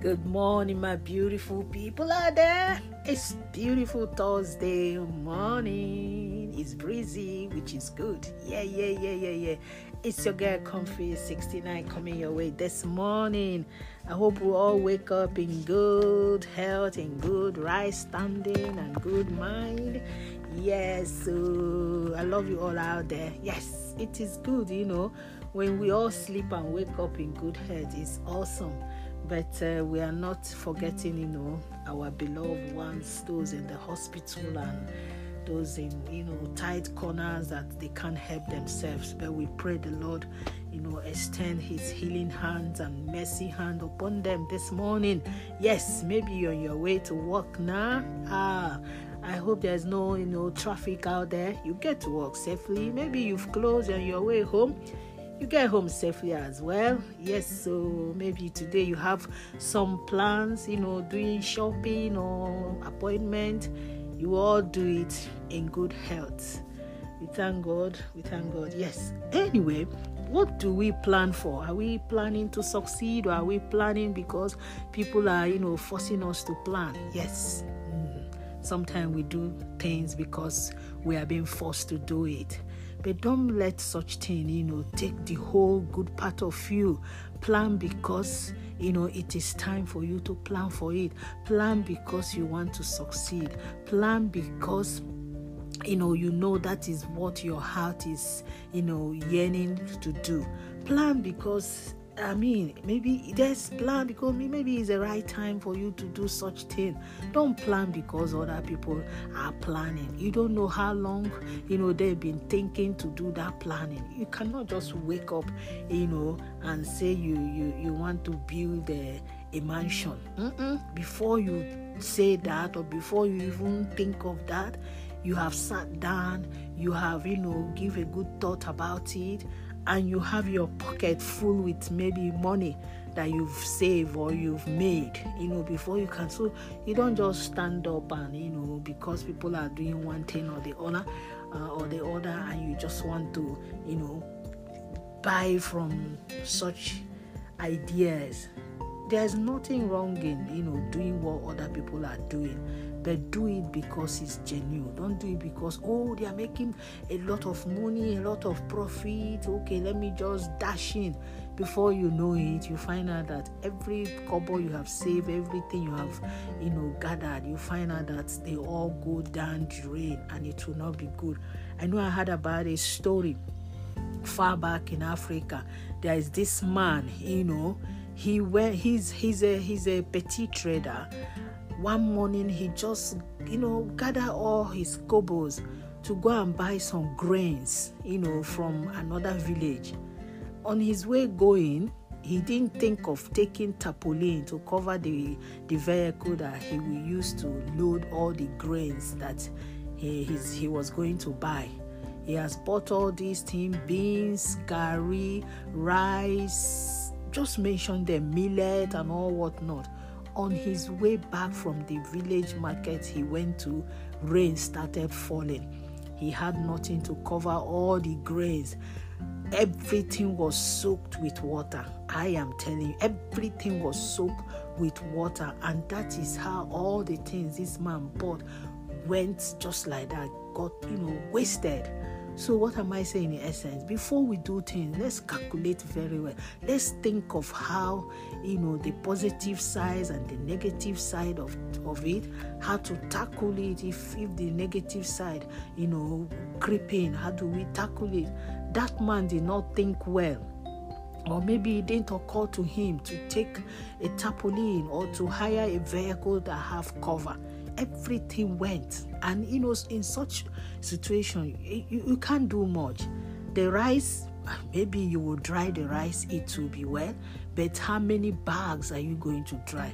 Good morning, my beautiful people out there. It's beautiful Thursday morning. It's breezy, which is good. Yeah, yeah, yeah, yeah, yeah. It's your girl Comfy 69 coming your way this morning. I hope we all wake up in good health, in good right standing, and good mind. Yes, so I love you all out there. Yes, it is good, you know, when we all sleep and wake up in good health. It's awesome but uh, we are not forgetting, you know, our beloved ones, those in the hospital and those in, you know, tight corners that they can't help themselves. But we pray the Lord, you know, extend His healing hands and mercy hand upon them this morning. Yes, maybe you're on your way to work now. Ah. I hope there's no, you know, traffic out there. You get to work safely. Maybe you've closed on your way home you get home safely as well. Yes, so maybe today you have some plans, you know, doing shopping or appointment. You all do it in good health. We thank God. We thank God. Yes. Anyway, what do we plan for? Are we planning to succeed or are we planning because people are, you know, forcing us to plan? Yes. Mm. Sometimes we do things because we are being forced to do it. But don't let such thing, you know, take the whole good part of you. Plan because you know it is time for you to plan for it. Plan because you want to succeed. Plan because you know you know that is what your heart is you know yearning to do plan because I mean, maybe there's plan because maybe it's the right time for you to do such thing. Don't plan because other people are planning. You don't know how long you know they've been thinking to do that planning. You cannot just wake up, you know, and say you you you want to build a, a mansion. Mm-mm. Before you say that or before you even think of that, you have sat down. You have you know give a good thought about it and you have your pocket full with maybe money that you've saved or you've made, you know, before you can. So you don't just stand up and, you know, because people are doing one thing or the other, uh, or the other, and you just want to, you know, buy from such ideas. There's nothing wrong in, you know, doing what other people are doing but do it because it's genuine. Don't do it because oh they are making a lot of money, a lot of profit. Okay, let me just dash in. Before you know it, you find out that every couple you have saved, everything you have, you know, gathered, you find out that they all go down drain and it will not be good. I know I heard about a story far back in Africa. There is this man, you know, he went he's he's a he's a petty trader one morning he just you know gather all his kobos to go and buy some grains you know from another village. On his way going he didn't think of taking tarpaulin to cover the the vehicle that he will use to load all the grains that he, his, he was going to buy. He has bought all these things beans gari rice just mention the millet and all whatnot on his way back from the village market he went to, rain started falling. He had nothing to cover all the grains. Everything was soaked with water. I am telling you, everything was soaked with water, and that is how all the things this man bought went just like that, got you know, wasted. So, what am I saying in essence? Before we do things, let's calculate very well. Let's think of how, you know, the positive side and the negative side of, of it, how to tackle it if, if the negative side, you know, creep in. How do we tackle it? That man did not think well or maybe it didn't occur to him to take a tarpaulin or to hire a vehicle that have cover everything went. And you know in such situation you, you can't do much. The rice maybe you will dry the rice it will be well. But how many bags are you going to dry?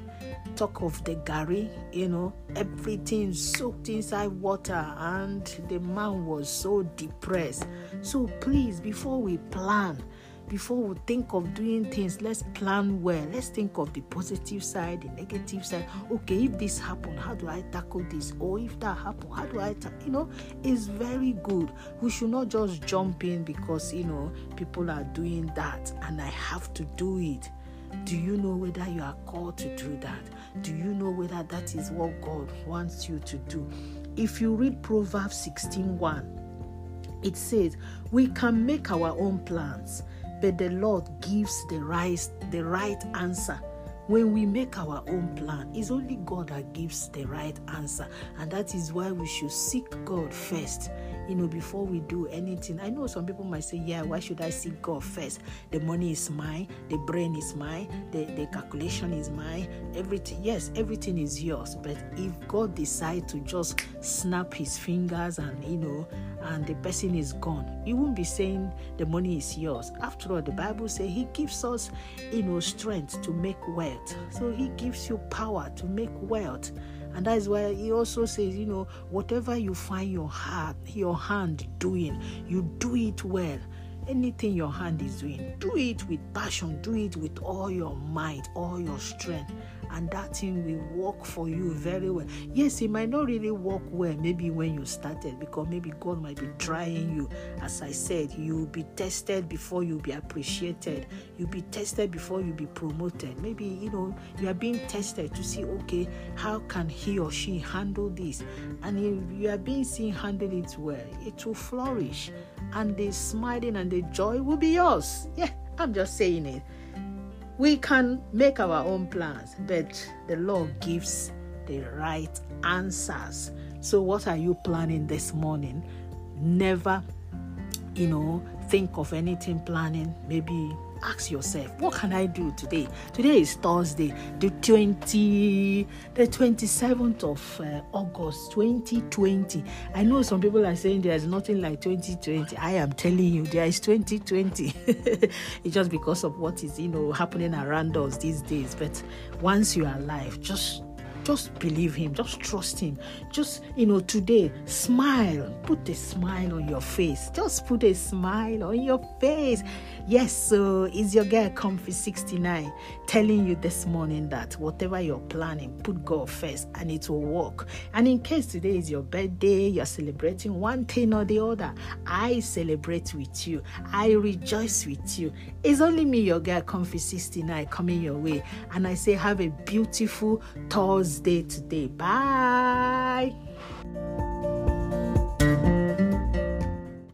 Talk of the gari you know everything soaked inside water and the man was so depressed. So please before we plan before we think of doing things, let's plan well. Let's think of the positive side, the negative side. Okay, if this happened, how do I tackle this? Or if that happened, how do I, ta-? you know, it's very good. We should not just jump in because, you know, people are doing that and I have to do it. Do you know whether you are called to do that? Do you know whether that is what God wants you to do? If you read Proverbs 16:1, it says, "We can make our own plans, but the Lord gives the right the right answer." When we make our own plan, it's only God that gives the right answer, and that is why we should seek God first you know, before we do anything. I know some people might say, Yeah, why should I seek God first? The money is mine, the brain is mine, the, the calculation is mine, everything. Yes, everything is yours. But if God decides to just snap his fingers and, you know, and the person is gone, he won't be saying the money is yours. After all, the Bible says he gives us, you know, strength to make wealth. So he gives you power to make wealth. And that is why he also says, you know, whatever you find your heart, your hand doing, you do it well. Anything your hand is doing, do it with passion, do it with all your might, all your strength and that thing will work for you very well. Yes, it might not really work well, maybe when you started, because maybe God might be trying you. As I said, you'll be tested before you'll be appreciated, you'll be tested before you'll be promoted. Maybe you know you are being tested to see, okay, how can he or she handle this? And if you are being seen handle it well, it will flourish, and the smiling and the joy will be yours. Yeah, I'm just saying it. We can make our own plans, but the Lord gives the right answers. So, what are you planning this morning? Never, you know, think of anything planning. Maybe ask yourself, what can I do today? Today is Thursday, the 20, the 27th of uh, August 2020. I know some people are saying there's nothing like 2020. I am telling you, there is 2020. it's just because of what is, you know, happening around us these days. But once you are alive, just just believe him. Just trust him. Just you know today smile. Put a smile on your face. Just put a smile on your face yes so is your girl comfy 69 telling you this morning that whatever you're planning put god first and it will work. And in case today is your birthday you're celebrating one thing or the other i celebrate with you. I rejoice with you. It's only me your girl comfy 69 coming your way. And i say have a beautiful thursday today. Bye.